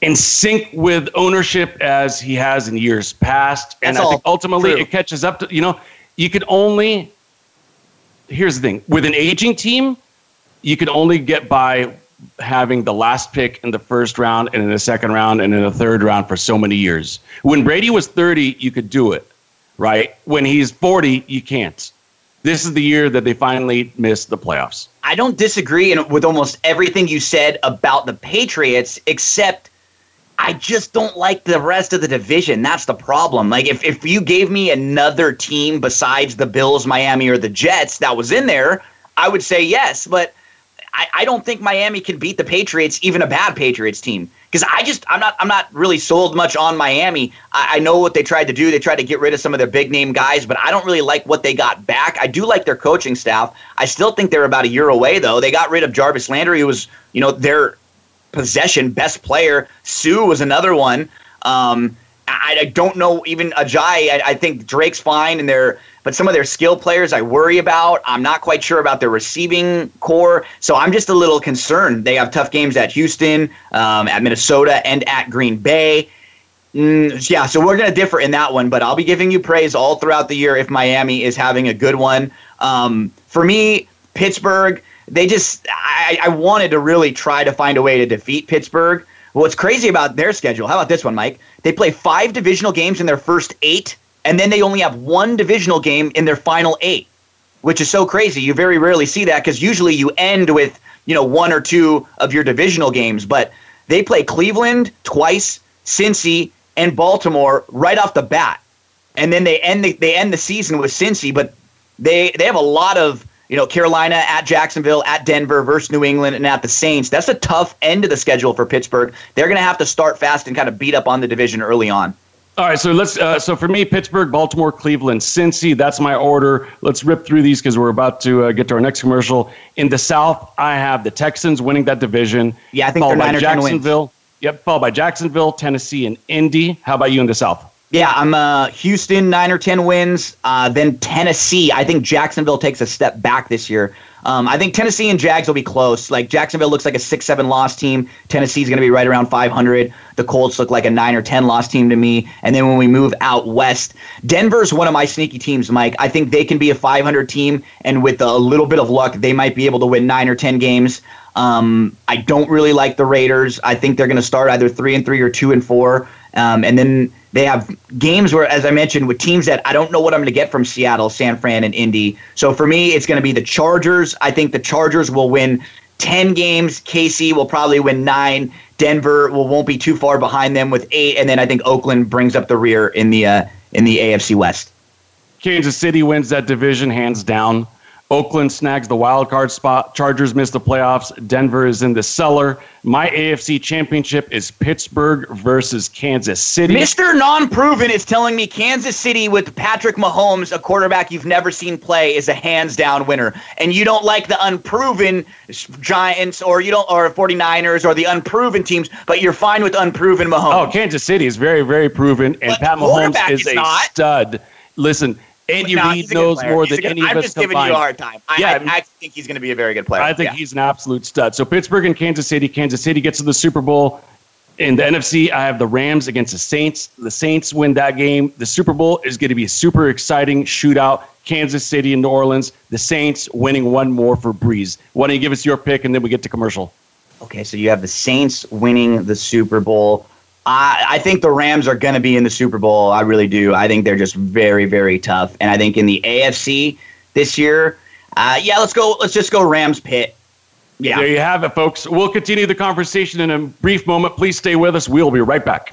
in sync with ownership as he has in years past. And That's I think ultimately true. it catches up to, you know, you could only, here's the thing with an aging team, you could only get by having the last pick in the first round and in the second round and in the third round for so many years. When Brady was 30, you could do it, right? When he's 40, you can't. This is the year that they finally missed the playoffs. I don't disagree with almost everything you said about the Patriots, except I just don't like the rest of the division. That's the problem. Like, if, if you gave me another team besides the Bills, Miami, or the Jets that was in there, I would say yes. But – I, I don't think Miami can beat the Patriots, even a bad Patriots team. Because I just I'm not I'm not really sold much on Miami. I, I know what they tried to do. They tried to get rid of some of their big name guys, but I don't really like what they got back. I do like their coaching staff. I still think they're about a year away though. They got rid of Jarvis Landry, who was you know their possession best player. Suh was another one. Um, I, I, don't know even Ajayi. I, I think Drake's fine, and they're but some of their skill players I worry about. I'm not quite sure about their receiving corps, so I'm just a little concerned. They have tough games at Houston, um, at Minnesota, and at Green Bay. Mm, yeah, so we're going to differ in that one, but I'll be giving you praise all throughout the year if Miami is having a good one. Um, for me, Pittsburgh, they just, I, I wanted to really try to find a way to defeat Pittsburgh. What's crazy about their schedule, how about this one, Mike? They play five divisional games in their first eight and then they only have one divisional game in their final eight, which is so crazy. You very rarely see that because usually you end with you know one or two of your divisional games, but they play Cleveland twice, Cincy, and Baltimore right off the bat, and then they end the, they end the season with Cincy, but they they have a lot of you know, Carolina at Jacksonville, at Denver versus New England, and at the Saints. That's a tough end of the schedule for Pittsburgh. They're going to have to start fast and kind of beat up on the division early on. All right, so let's. Uh, so for me, Pittsburgh, Baltimore, Cleveland, Cincy. That's my order. Let's rip through these because we're about to uh, get to our next commercial. In the South, I have the Texans winning that division. Yeah, I think followed by Jacksonville. Yep, followed by Jacksonville, Tennessee, and Indy. How about you in the South? Yeah, I'm uh, Houston nine or ten wins. Uh, then Tennessee. I think Jacksonville takes a step back this year. Um, I think Tennessee and Jags will be close. Like Jacksonville looks like a six seven loss team. Tennessee's going to be right around 500. The Colts look like a nine or ten loss team to me. And then when we move out west, Denver's one of my sneaky teams, Mike. I think they can be a 500 team, and with a little bit of luck, they might be able to win nine or ten games. Um, I don't really like the Raiders. I think they're going to start either three and three or two and four. Um, and then they have games where, as I mentioned, with teams that I don't know what I'm going to get from Seattle, San Fran, and Indy. So for me, it's going to be the Chargers. I think the Chargers will win 10 games. KC will probably win nine. Denver will won't be too far behind them with eight, and then I think Oakland brings up the rear in the uh, in the AFC West. Kansas City wins that division hands down. Oakland snags the wild card spot. Chargers miss the playoffs. Denver is in the cellar. My AFC championship is Pittsburgh versus Kansas City. Mr. Non Proven is telling me Kansas City with Patrick Mahomes, a quarterback you've never seen play, is a hands down winner. And you don't like the unproven Giants or you don't or 49ers or the unproven teams, but you're fine with unproven Mahomes. Oh, Kansas City is very, very proven, and But Pat Mahomes is, is a stud. Listen, Andy No, Reid he's knows more than good- any I'm of us just giving combined. you a hard time. I, Yeah, I, I mean- I think he's going to be a very good player. I think Yeah. he's an absolute stud. So Pittsburgh and Kansas City. Kansas City gets to the Super Bowl. In the NFC, I have the Rams against the Saints. The Saints win that game. The Super Bowl is going to be a super exciting shootout. Kansas City and New Orleans. The Saints winning one more for Brees. Why don't you give us your pick and then we get to commercial? Okay, so you have the Saints winning the Super Bowl. I, I think the Rams are going to be in the Super Bowl. I really do. I think they're just very, very tough. And I think in the AFC this year, uh, yeah, let's go. Let's just go Rams pit. Yeah. There you have it, folks. We'll continue the conversation in a brief moment. Please stay with us. We'll be right back.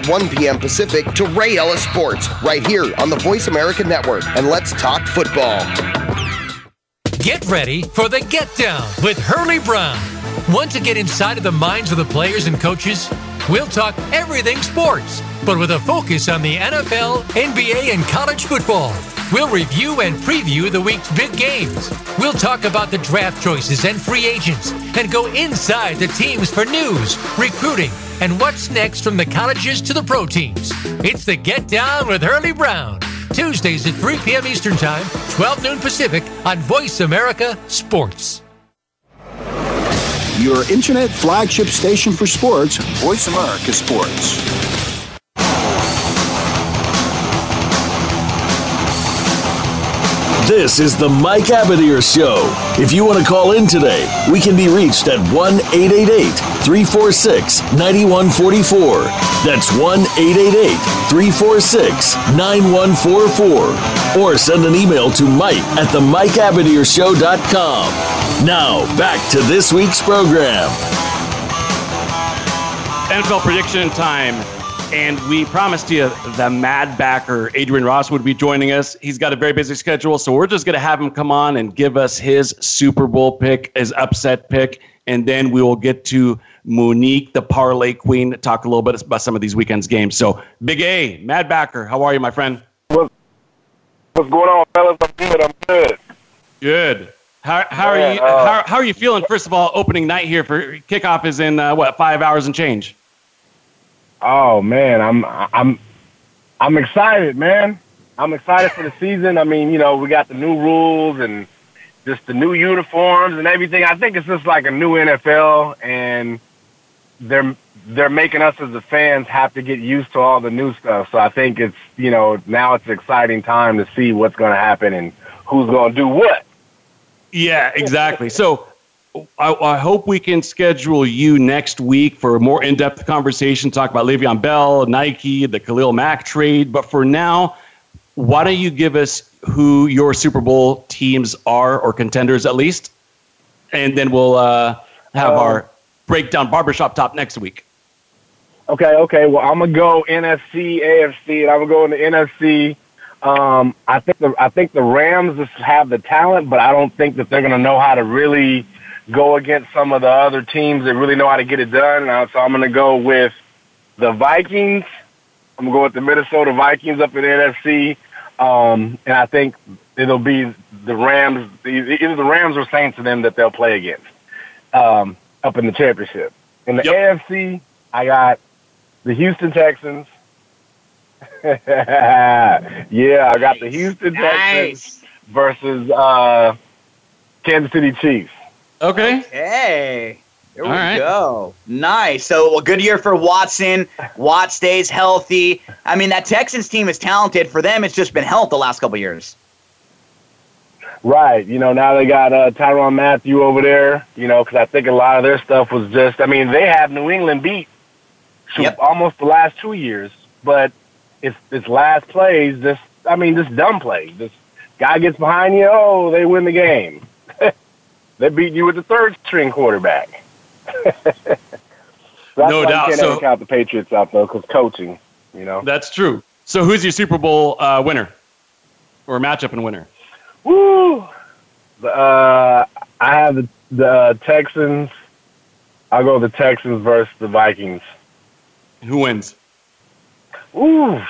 1 p.m. Pacific to Ray Ellis Sports right here on the Voice America Network. And let's talk football. Get ready for the Get Down with Hurley Brown. Want to get inside of the minds of the players and coaches? We'll talk everything sports, but with a focus on the NFL, NBA, and college football. We'll review and preview the week's big games. We'll talk about the draft choices and free agents and go inside the teams for news, recruiting, and what's next from the colleges to the pro teams. It's the Get Down with Hurley Brown. Tuesdays at 3 p.m. Eastern Time, 12 noon Pacific on Voice America Sports. Your internet flagship station for sports, Voice America Sports. This is the Mike Abadier Show. If you want to call in today, we can be reached at 1 888 346 9144. That's 1 888 346 9144. Or send an email to Mike at the MikeAbadierShow.com. Now, back to this week's program. NFL prediction time. And we promised you the Maddbacker, Adrian Ross, would be joining us. He's got a very busy schedule, so we're just going to have him come on and give us his Super Bowl pick, his upset pick, and then we will get to Monique, the parlay queen, talk a little bit about some of these weekend's games. So, Big A, Maddbacker, how are you, my friend? What's going on, fellas? I'm good. I'm good. Good. How, how are you? uh, how, how are you feeling? First of all, opening night here for kickoff is in uh, what five hours and change. Oh man, I'm I'm I'm excited, man. I'm excited for the season. I mean, you know, we got the new rules and just the new uniforms and everything. I think it's just like a new NFL, and they're they're making us as the fans have to get used to all the new stuff. So I think it's you know now it's an exciting time to see what's going to happen and who's going to do what. Yeah, exactly. So I, I hope we can schedule you next week for a more in-depth conversation, talk about Le'Veon Bell, Nike, the Khalil Mack trade. But for now, why don't you give us who your Super Bowl teams are, or contenders at least, and then we'll uh, have Uh, our breakdown barbershop top next week. Okay, okay. Well, I'm gonna go NFC, AFC, and I'm gonna go in the NFC. Um, I think the I think the Rams have the talent, but I don't think that they're gonna know how to really go against some of the other teams that really know how to get it done. Uh, so I'm gonna go with the Vikings. I'm gonna go with the Minnesota Vikings up in the NFC, um, and I think it'll be the Rams, either the Rams or Saints, to them that they'll play against. um, up in the championship. In the Yep. AFC, I got the Houston Texans. yeah, I got the Houston Texans versus uh, Kansas City Chiefs. Okay. Hey. There we All right. go. Nice. So a good year for Watson. Watt stays healthy. I mean, that Texans team is talented. For them, it's just been health the last couple years. Right. You know, now they got uh, Tyrann Mathieu over there, you know, because I think a lot of their stuff was just, I mean, they have New England beat shoot, Yep. almost the last two years, but it's, it's last plays, just, I mean, just dumb plays. This guy gets behind you, oh, they win the game. They beat you with the third string quarterback. That's No doubt. You can't So- count the Patriots out, though, because coaching, you know. That's true. So who's your Super Bowl uh, winner or matchup and winner? Woo! Uh, I have the, the uh, Texans. I'll go the Texans versus the Vikings. Who wins? Ooh,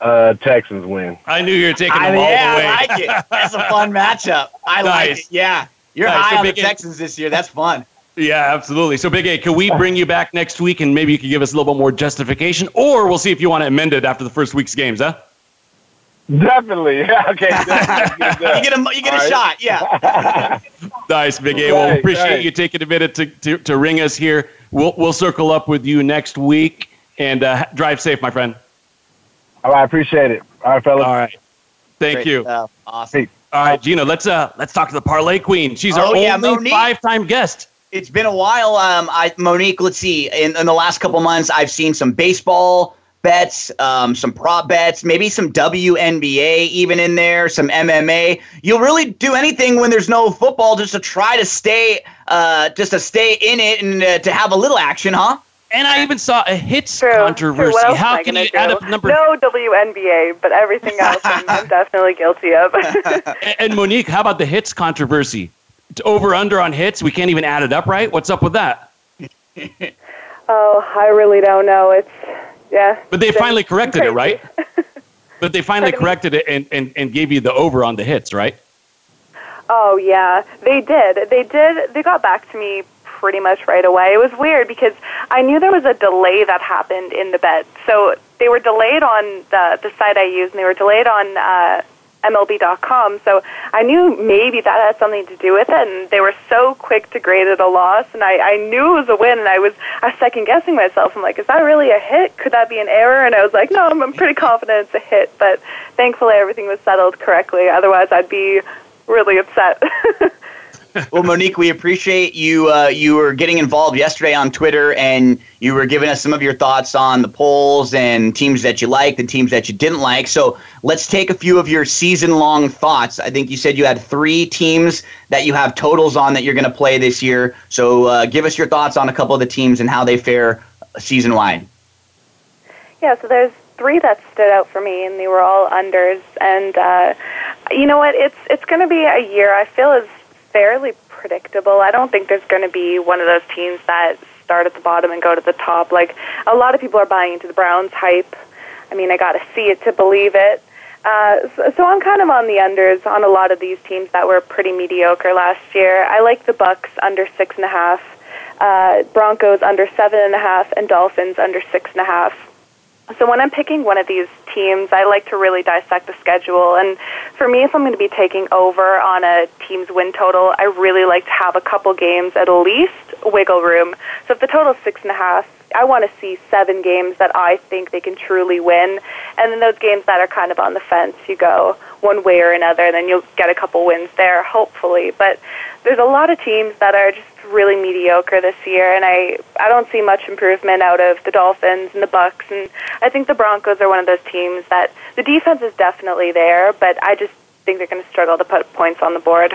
uh, Texans win. I knew you were taking them mean, all yeah, the way. I like it. That's a fun matchup. I like it. Yeah. You're Nice. high So on the Big A- Texans this year. That's fun. Yeah, absolutely. So, Big A, can we bring you back next week and maybe you could give us a little bit more justification, or we'll see if you want to amend it after the first week's games, huh? Definitely. Yeah. Okay. You get a you get a All right. shot. Yeah. Nice, Big A. Well, Right, appreciate right. you taking a minute to, to, to ring us here. We'll, we'll circle up with you next week and uh, drive safe, my friend. All right. I appreciate it. All right, fellas. All right. Thank Great you. stuff. Awesome. All right, Gino, let's uh let's talk to the parlay queen. She's our Oh, yeah, only five-time guest. It's been a while. Um, I Monique, let's see. In, in the last couple months, I've seen some baseball bets, um, some prop bets, maybe some WNBA even in there, some MMA. You'll really do anything when there's no football just to try to stay, uh, just to stay in it and uh, to have a little action, huh? And I even saw a hits True. controversy. True. How can you do? add up number? No WNBA, but everything else I'm, I'm definitely guilty of. And Monique, how about the hits controversy? Over under on hits, we can't even add it up, right? What's up with that? oh, I really don't know. It's yeah. But they finally corrected it, right? But they finally corrected it and, and, and gave you the over on the hits, right? Oh yeah, they did. They did. They got back to me pretty much right away. It was weird because I knew there was a delay that happened in the bet. So they were delayed on the the site I used, and they were delayed on uh, MLB.com. So I knew maybe that had something to do with it, and they were so quick to grade it a loss. And I, I knew it was a win, and I was I was second guessing myself. I'm like, is that really a hit? Could that be an error? And I was like, no, I'm, I'm pretty confident it's a hit. But thankfully, everything was settled correctly. Otherwise, I'd be really upset. well, Monique, we appreciate you. Uh, you were getting involved yesterday on Twitter, and you were giving us some of your thoughts on the polls and teams that you liked and teams that you didn't like. So let's take a few of your season-long thoughts. I think you said you had three teams that you have totals on that you're going to play this year. So uh, give us your thoughts on a couple of the teams and how they fare season-wide. Yeah, so there's three that stood out for me, and they were all unders. And uh, you know what? It's it's going to be a year I feel is fairly predictable. I don't think there's going to be one of those teams that start at the bottom and go to the top. Like a lot of people are buying into the Browns hype. I mean, I got to see it to believe it. Uh, so, so I'm kind of on the unders on a lot of these teams that were pretty mediocre last year. I like the Bucs under six and a half, uh, Broncos under seven and a half, and Dolphins under six and a half. So when I'm picking one of these teams, I like to really dissect the schedule. And for me, if I'm going to be taking over on a team's win total, I really like to have a couple games at least wiggle room. So if the total's six and a half, I want to see seven games that I think they can truly win. And then those games that are kind of on the fence, you go one way or another, and then you'll get a couple wins there, hopefully. But there's a lot of teams that are just really mediocre this year, and I I don't see much improvement out of the Dolphins and the Bucs, and I think the Broncos are one of those teams that the defense is definitely there, but I just think they're going to struggle to put points on the board.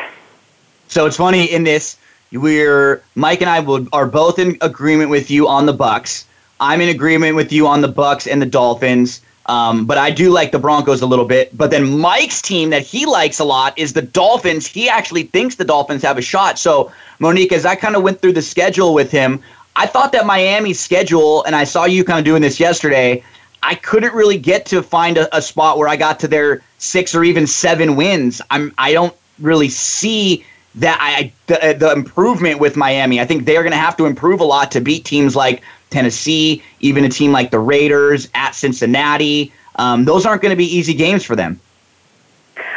So it's funny in this we're Mike and I will, are both in agreement with you on the Bucs. I'm in agreement with you on the Bucs and the Dolphins. Um, but I do like the Broncos a little bit. But then Mike's team that he likes a lot is the Dolphins. He actually thinks the Dolphins have a shot. So Monique, as I kind of went through the schedule with him, I thought that Miami's schedule, and I saw you kind of doing this yesterday. I couldn't really get to find a, a spot where I got to their six or even seven wins. I'm I don't really see that I the, the improvement with Miami. I think they're going to have to improve a lot to beat teams like Tennessee, even a team like the Raiders at Cincinnati. Um, those aren't going to be easy games for them.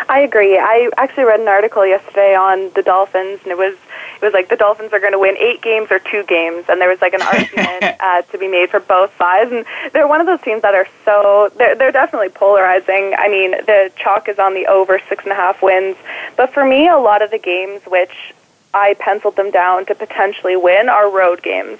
I agree. I actually read an article yesterday on the Dolphins, and it was it was like the Dolphins are going to win eight games or two games, and there was like an argument uh, to be made for both sides. And they're one of those teams that are so they're they're definitely polarizing. I mean, the chalk is on the over six and a half wins, but for me, a lot of the games which I penciled them down to potentially win are road games.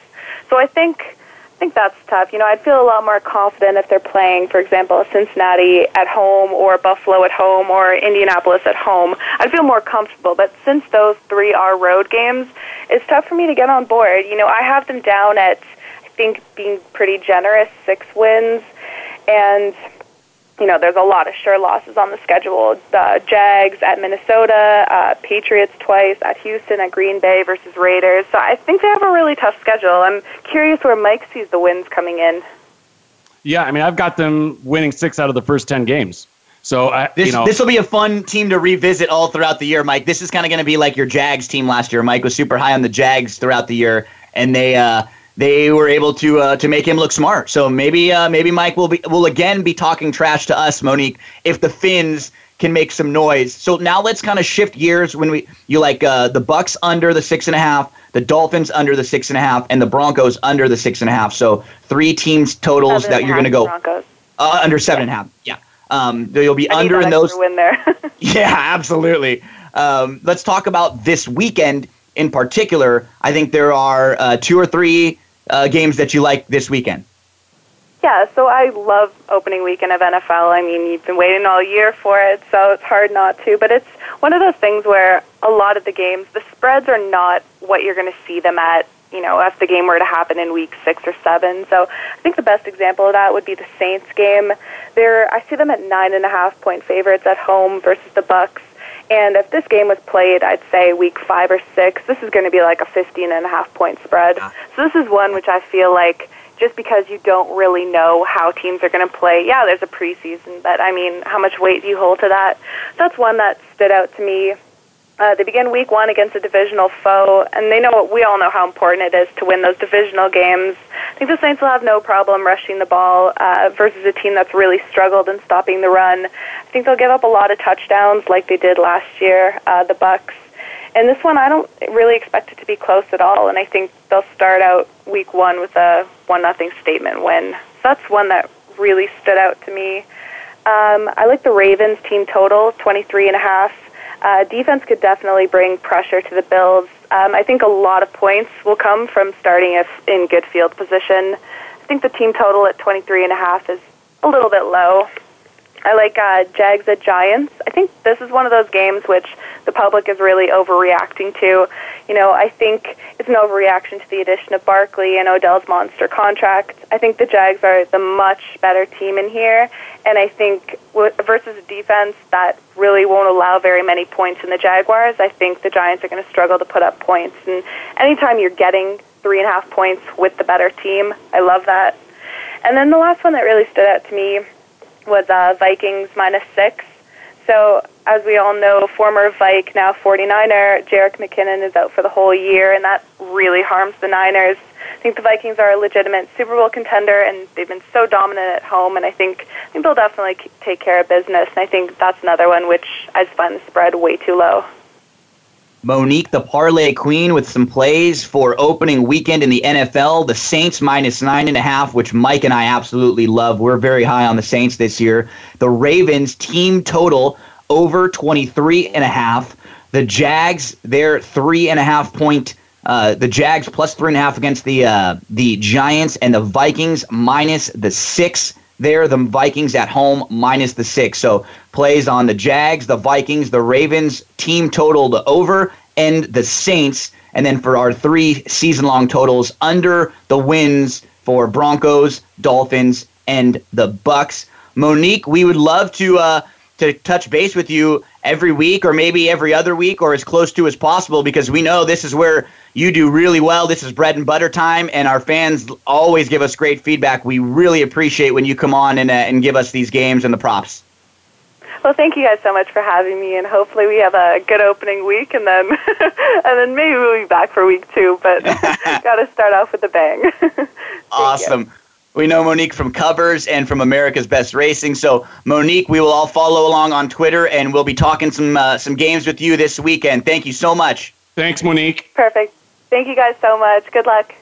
So I think think that's tough. You know, I'd feel a lot more confident if they're playing, for example, Cincinnati at home or Buffalo at home or Indianapolis at home. I'd feel more comfortable. But since those three are road games, it's tough for me to get on board. You know, I have them down at, I think, being pretty generous, six wins. And you know, there's a lot of sure losses on the schedule. The Jags at Minnesota, uh, Patriots twice, at Houston, at Green Bay versus Raiders. So I think they have a really tough schedule. I'm curious where Mike sees the wins coming in. Yeah, I mean, I've got them winning six out of the first 10 games. So I, this you know, this will be a fun team to revisit all throughout the year, Mike. This is kind of going to be like your Jags team last year. Mike was super high on the Jags throughout the year, and they uh, they were able to uh, to make him look smart. So maybe uh, maybe Mike will be will again be talking trash to us, Monique, if the Fins can make some noise. So now let's kind of shift gears when we you like uh, the Bucs under the six and a half, the Dolphins under the six and a half, and the Broncos under the six and a half. So three teams totals that you're going to go uh, under seven yeah. and a half. Yeah, um, you'll be I under in those. Win there. yeah, absolutely. Um, let's talk about this weekend in particular. I think there are uh, two or three uh, games that you like this weekend? Yeah, so I love opening weekend of NFL. I mean, you've been waiting all year for it, so it's hard not to. But it's one of those things where a lot of the games, the spreads are not what you're going to see them at, you know, if the game were to happen in week six or seven. So I think the best example of that would be the Saints game. They're, I see them at nine and a half point favorites at home versus the Bucs. And if this game was played, I'd say week five or six, this is going to be like a 15 and a half point spread. So this is one which I feel like just because you don't really know how teams are going to play, yeah, there's a preseason, but I mean, how much weight do you hold to that? That's one that stood out to me uh, they begin week one against a divisional foe, and they know we all know how important it is to win those divisional games. I think the Saints will have no problem rushing the ball uh, versus a team that's really struggled in stopping the run. I think they'll give up a lot of touchdowns like they did last year, uh, the Bucs. And this one, I don't really expect it to be close at all, and I think they'll start out week one with a one nothing statement win. So that's one that really stood out to me. Um, I like the Ravens team total, twenty three and a half. Uh, defense could definitely bring pressure to the Bills. Um, I think a lot of points will come from starting if in good field position. I think the team total at 23 and a half is a little bit low. I like uh, Jags at Giants. I think this is one of those games which the public is really overreacting to. You know, I think it's an overreaction to the addition of Barkley and Odell's monster contract. I think the Jags are the much better team in here, and I think versus a defense that really won't allow very many points in the Jaguars, I think the Giants are going to struggle to put up points. And anytime you're getting three and a half points with the better team, I love that. And then the last one that really stood out to me was uh, Vikings minus six. So, as we all know, former Vike, now 49er, Jerick McKinnon is out for the whole year, and that really harms the Niners. I think the Vikings are a legitimate Super Bowl contender, and they've been so dominant at home, and I think, I think they'll definitely take care of business. And I think that's another one which I just find the spread way too low. Monique, the parlay queen, with some plays for opening weekend in the NFL. The Saints minus nine and a half, which Mike and I absolutely love. We're very high on the Saints this year. The Ravens team total over 23 and a half. The Jags, they're three and a half point. Uh, the Jags plus three and a half against the uh, the Giants and the Vikings minus the six there. The Vikings at home minus the six. So plays on the Jags, the Vikings, the Ravens, team total the over, and the Saints. And then for our three season long totals, under the wins for Broncos, Dolphins, and the Bucs. Monique, we would love to uh, to touch base with you every week or maybe every other week or as close to as possible because we know this is where you do really well. This is bread and butter time, and our fans always give us great feedback. We really appreciate when you come on and, uh, and give us these games and the props. Well, thank you guys so much for having me, and hopefully we have a good opening week, and then and then maybe we'll be back for week two. But got to start off with a bang. awesome. You. We know Monique from Covers and from America's Best Racing. So, Monique, we will all follow along on Twitter, and we'll be talking some uh, some games with you this weekend. Thank you so much. Thanks, Monique. Perfect. Thank you guys so much. Good luck.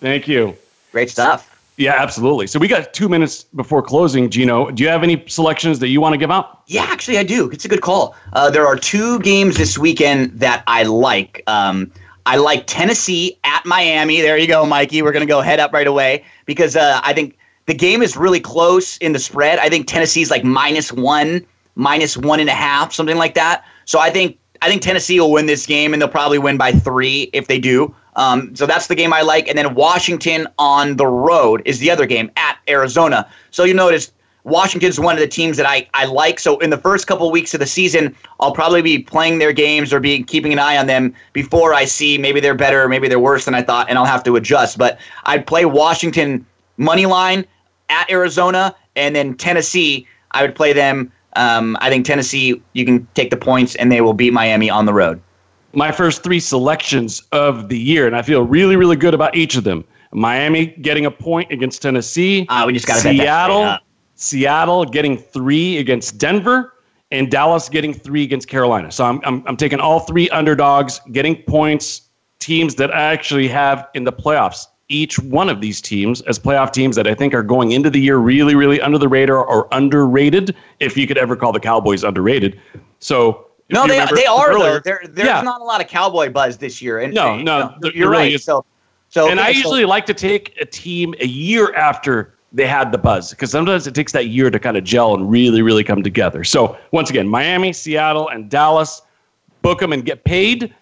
Thank you. Great stuff. Yeah, absolutely. So we got two minutes before closing. Gino, do you have any selections that you want to give out? Yeah, actually, I do. It's a good call. Uh, there are two games this weekend that I like. Um, I like Tennessee at Miami. There you go, Mikey. We're going to go head up right away because uh, I think the game is really close in the spread. I think Tennessee's like minus one, minus one and a half, something like that. So I think I think Tennessee will win this game, and they'll probably win by three if they do. Um, so that's the game I like. And then Washington on the road is the other game at Arizona. So you notice Washington's one of the teams that I, I like. So in the first couple of weeks of the season, I'll probably be playing their games or be keeping an eye on them before I see maybe they're better, maybe they're worse than I thought, and I'll have to adjust. But I'd play Washington money line at Arizona, and then Tennessee. I would play them. Um, I think Tennessee, you can take the points, and they will beat Miami on the road my first three selections of the year, and I feel really, really good about each of them. Miami getting a point against Tennessee. Uh, we just got Seattle. Seattle getting three against Denver, and Dallas getting three against Carolina. So I'm, I'm, I'm taking all three underdogs, getting points, teams that I actually have in the playoffs. Each one of these teams as playoff teams that I think are going into the year really, really under the radar or underrated, if you could ever call the Cowboys underrated. So no, they they are earlier. though. There, there's yeah. not a lot of cowboy buzz this year. And no, no, no you're right. Is. So, so and I usually so, like to take a team a year after they had the buzz because sometimes it takes that year to kind of gel and really, really come together. So once again, Miami, Seattle, and Dallas, book them and get paid.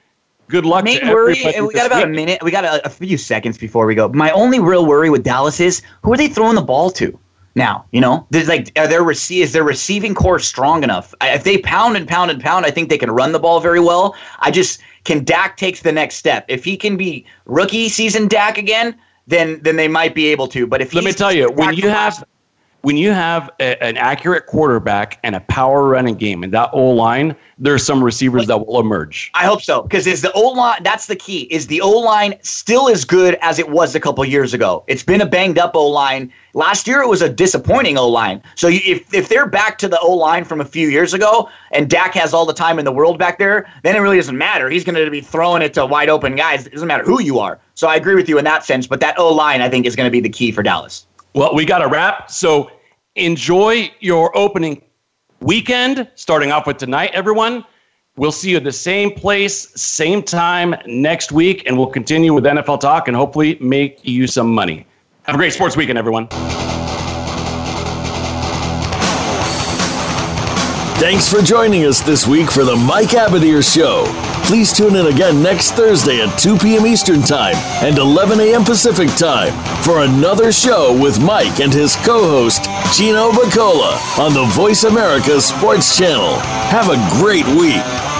Good luck. Main worry, and we got about week. a minute. We got a, a few seconds before we go. My only real worry with Dallas is who are they throwing the ball to? now. You know, there's like, are their rece- is their receiving corps strong enough? I, if they pound and pound and pound, I think they can run the ball very well. I just can Dak takes the next step. If he can be rookie season Dak again, then then they might be able to. But if let me tell you, when you have when you have a, an accurate quarterback and a power running game and that O line, there's some receivers that will emerge. I hope so because is the O line that's the key. Is the O line still as good as it was a couple years ago? It's been a banged up O line. Last year it was a disappointing O line. So if if they're back to the O line from a few years ago and Dak has all the time in the world back there, then it really doesn't matter. He's going to be throwing it to wide open guys. It doesn't matter who you are. So I agree with you in that sense. But that O line I think is going to be the key for Dallas. Well, we got a wrap. So enjoy your opening weekend, starting off with tonight, everyone. We'll see you at the same place, same time next week, and we'll continue with NFL talk and hopefully make you some money. Have a great sports weekend, everyone. Thanks for joining us this week for the Mike Abadir Show. Please tune in again next Thursday at 2 p.m. Eastern Time and 11 a.m. Pacific Time for another show with Mike and his co host, Gino Bacola, on the Voice America Sports Channel. Have a great week.